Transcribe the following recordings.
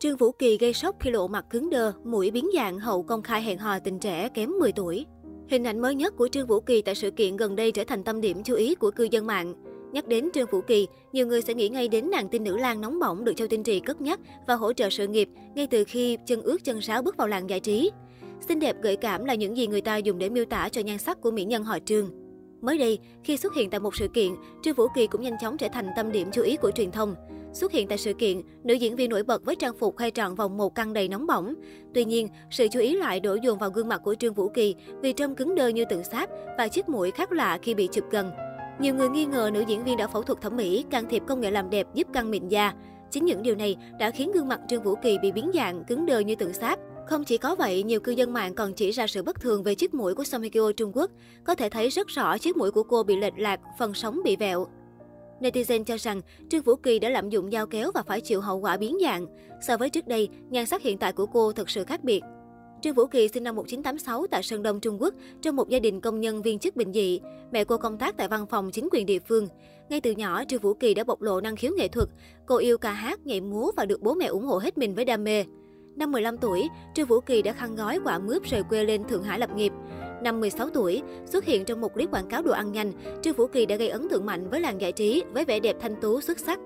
Trương Vũ Kỳ gây sốc khi lộ mặt cứng đơ, mũi biến dạng hậu công khai hẹn hò tình trẻ kém 10 tuổi. Hình ảnh mới nhất của Trương Vũ Kỳ tại sự kiện gần đây trở thành tâm điểm chú ý của cư dân mạng. Nhắc đến Trương Vũ Kỳ, nhiều người sẽ nghĩ ngay đến nàng tiên nữ lang nóng bỏng được Châu Tinh Trì cất nhắc và hỗ trợ sự nghiệp ngay từ khi chân ướt chân sáo bước vào làng giải trí. Xinh đẹp gợi cảm là những gì người ta dùng để miêu tả cho nhan sắc của mỹ nhân họ Trương. Mới đây, khi xuất hiện tại một sự kiện, Trương Vũ Kỳ cũng nhanh chóng trở thành tâm điểm chú ý của truyền thông. Xuất hiện tại sự kiện, nữ diễn viên nổi bật với trang phục khoe trọn vòng một căng đầy nóng bỏng. Tuy nhiên, sự chú ý lại đổ dồn vào gương mặt của Trương Vũ Kỳ vì trông cứng đơ như tượng sáp và chiếc mũi khác lạ khi bị chụp gần. Nhiều người nghi ngờ nữ diễn viên đã phẫu thuật thẩm mỹ, can thiệp công nghệ làm đẹp giúp căng mịn da. Chính những điều này đã khiến gương mặt Trương Vũ Kỳ bị biến dạng, cứng đơ như tượng sáp. Không chỉ có vậy, nhiều cư dân mạng còn chỉ ra sự bất thường về chiếc mũi của Song Hye Kyo Trung Quốc. Có thể thấy rất rõ chiếc mũi của cô bị lệch lạc, phần sống bị vẹo. Netizen cho rằng Trương Vũ Kỳ đã lạm dụng dao kéo và phải chịu hậu quả biến dạng. So với trước đây, nhan sắc hiện tại của cô thật sự khác biệt. Trương Vũ Kỳ sinh năm 1986 tại Sơn Đông, Trung Quốc, trong một gia đình công nhân viên chức bình dị. Mẹ cô công tác tại văn phòng chính quyền địa phương. Ngay từ nhỏ, Trương Vũ Kỳ đã bộc lộ năng khiếu nghệ thuật. Cô yêu ca hát, nhảy múa và được bố mẹ ủng hộ hết mình với đam mê. Năm 15 tuổi, Trương Vũ Kỳ đã khăn gói quả mướp rời quê lên Thượng Hải lập nghiệp. Năm 16 tuổi, xuất hiện trong một clip quảng cáo đồ ăn nhanh, Trương Vũ Kỳ đã gây ấn tượng mạnh với làng giải trí với vẻ đẹp thanh tú xuất sắc.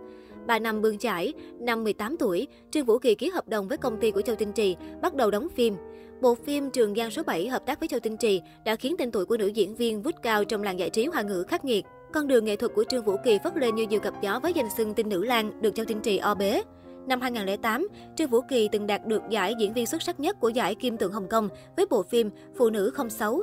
3 năm bươn chải, năm 18 tuổi, Trương Vũ Kỳ ký hợp đồng với công ty của Châu Tinh Trì, bắt đầu đóng phim. Bộ phim Trường Giang số 7 hợp tác với Châu Tinh Trì đã khiến tên tuổi của nữ diễn viên vút cao trong làng giải trí hoa ngữ khắc nghiệt. Con đường nghệ thuật của Trương Vũ Kỳ phất lên như diều gặp gió với danh xưng tinh nữ lang được Châu Tinh Trì o bế. Năm 2008, Trương Vũ Kỳ từng đạt được giải diễn viên xuất sắc nhất của giải Kim Tượng Hồng Kông với bộ phim Phụ nữ không xấu.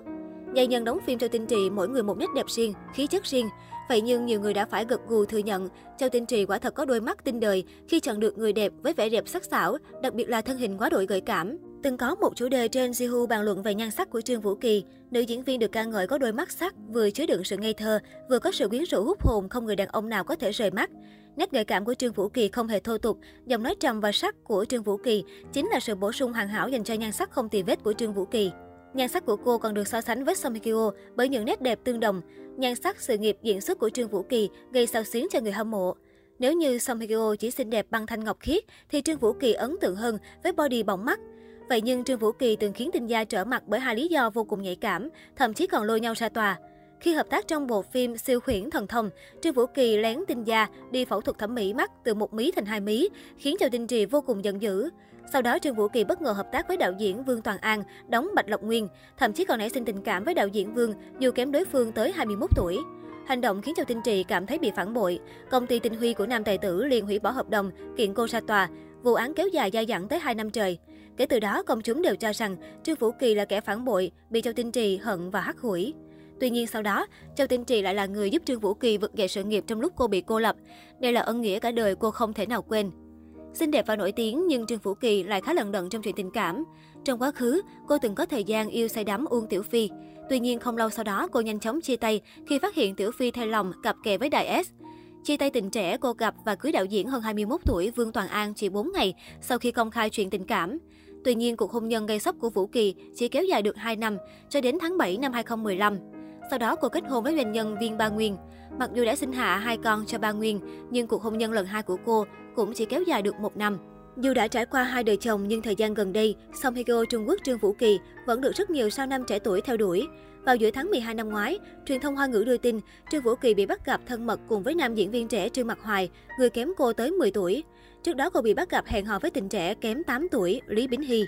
Giai nhân đóng phim Châu Tinh Trì mỗi người một nét đẹp riêng, khí chất riêng. Vậy nhưng nhiều người đã phải gật gù thừa nhận, Châu Tinh Trì quả thật có đôi mắt tinh đời khi chọn được người đẹp với vẻ đẹp sắc sảo, đặc biệt là thân hình quá đội gợi cảm. Từng có một chủ đề trên Jihu bàn luận về nhan sắc của Trương Vũ Kỳ. Nữ diễn viên được ca ngợi có đôi mắt sắc, vừa chứa đựng sự ngây thơ, vừa có sự quyến rũ hút hồn không người đàn ông nào có thể rời mắt. Nét gợi cảm của Trương Vũ Kỳ không hề thô tục, giọng nói trầm và sắc của Trương Vũ Kỳ chính là sự bổ sung hoàn hảo dành cho nhan sắc không tì vết của Trương Vũ Kỳ. Nhan sắc của cô còn được so sánh với Song Hye Kyo bởi những nét đẹp tương đồng. Nhan sắc sự nghiệp diễn xuất của Trương Vũ Kỳ gây sao xuyến cho người hâm mộ. Nếu như Song Hye Kyo chỉ xinh đẹp bằng thanh ngọc khiết, thì Trương Vũ Kỳ ấn tượng hơn với body bỏng mắt. Vậy nhưng Trương Vũ Kỳ từng khiến tinh gia trở mặt bởi hai lý do vô cùng nhạy cảm, thậm chí còn lôi nhau ra tòa. Khi hợp tác trong bộ phim Siêu khuyển thần thông, Trương Vũ Kỳ lén tinh gia đi phẫu thuật thẩm mỹ mắt từ một mí thành hai mí, khiến cho Tinh Trì vô cùng giận dữ. Sau đó Trương Vũ Kỳ bất ngờ hợp tác với đạo diễn Vương Toàn An, đóng Bạch Lộc Nguyên, thậm chí còn nảy sinh tình cảm với đạo diễn Vương dù kém đối phương tới 21 tuổi. Hành động khiến cho Tinh Trì cảm thấy bị phản bội. Công ty Tinh Huy của nam tài tử liền hủy bỏ hợp đồng, kiện cô ra tòa. Vụ án kéo dài dai dẳng tới 2 năm trời. Kể từ đó, công chúng đều cho rằng Trương Vũ Kỳ là kẻ phản bội, bị Châu Tinh Trì hận và hắt hủi. Tuy nhiên sau đó, Châu Tinh Trì lại là người giúp Trương Vũ Kỳ vực dậy sự nghiệp trong lúc cô bị cô lập. Đây là ân nghĩa cả đời cô không thể nào quên. Xinh đẹp và nổi tiếng nhưng Trương Vũ Kỳ lại khá lận đận trong chuyện tình cảm. Trong quá khứ, cô từng có thời gian yêu say đắm Uông Tiểu Phi. Tuy nhiên không lâu sau đó cô nhanh chóng chia tay khi phát hiện Tiểu Phi thay lòng cặp kè với Đại S. Chia tay tình trẻ, cô gặp và cưới đạo diễn hơn 21 tuổi Vương Toàn An chỉ 4 ngày sau khi công khai chuyện tình cảm. Tuy nhiên, cuộc hôn nhân gây sốc của Vũ Kỳ chỉ kéo dài được 2 năm, cho đến tháng 7 năm 2015. Sau đó cô kết hôn với doanh nhân Viên Ba Nguyên. Mặc dù đã sinh hạ hai con cho Ba Nguyên, nhưng cuộc hôn nhân lần hai của cô cũng chỉ kéo dài được một năm. Dù đã trải qua hai đời chồng nhưng thời gian gần đây, Song Hye Kyo Trung Quốc Trương Vũ Kỳ vẫn được rất nhiều sao nam trẻ tuổi theo đuổi. Vào giữa tháng 12 năm ngoái, truyền thông Hoa ngữ đưa tin Trương Vũ Kỳ bị bắt gặp thân mật cùng với nam diễn viên trẻ Trương Mặc Hoài, người kém cô tới 10 tuổi. Trước đó cô bị bắt gặp hẹn hò với tình trẻ kém 8 tuổi, Lý Bính Hy.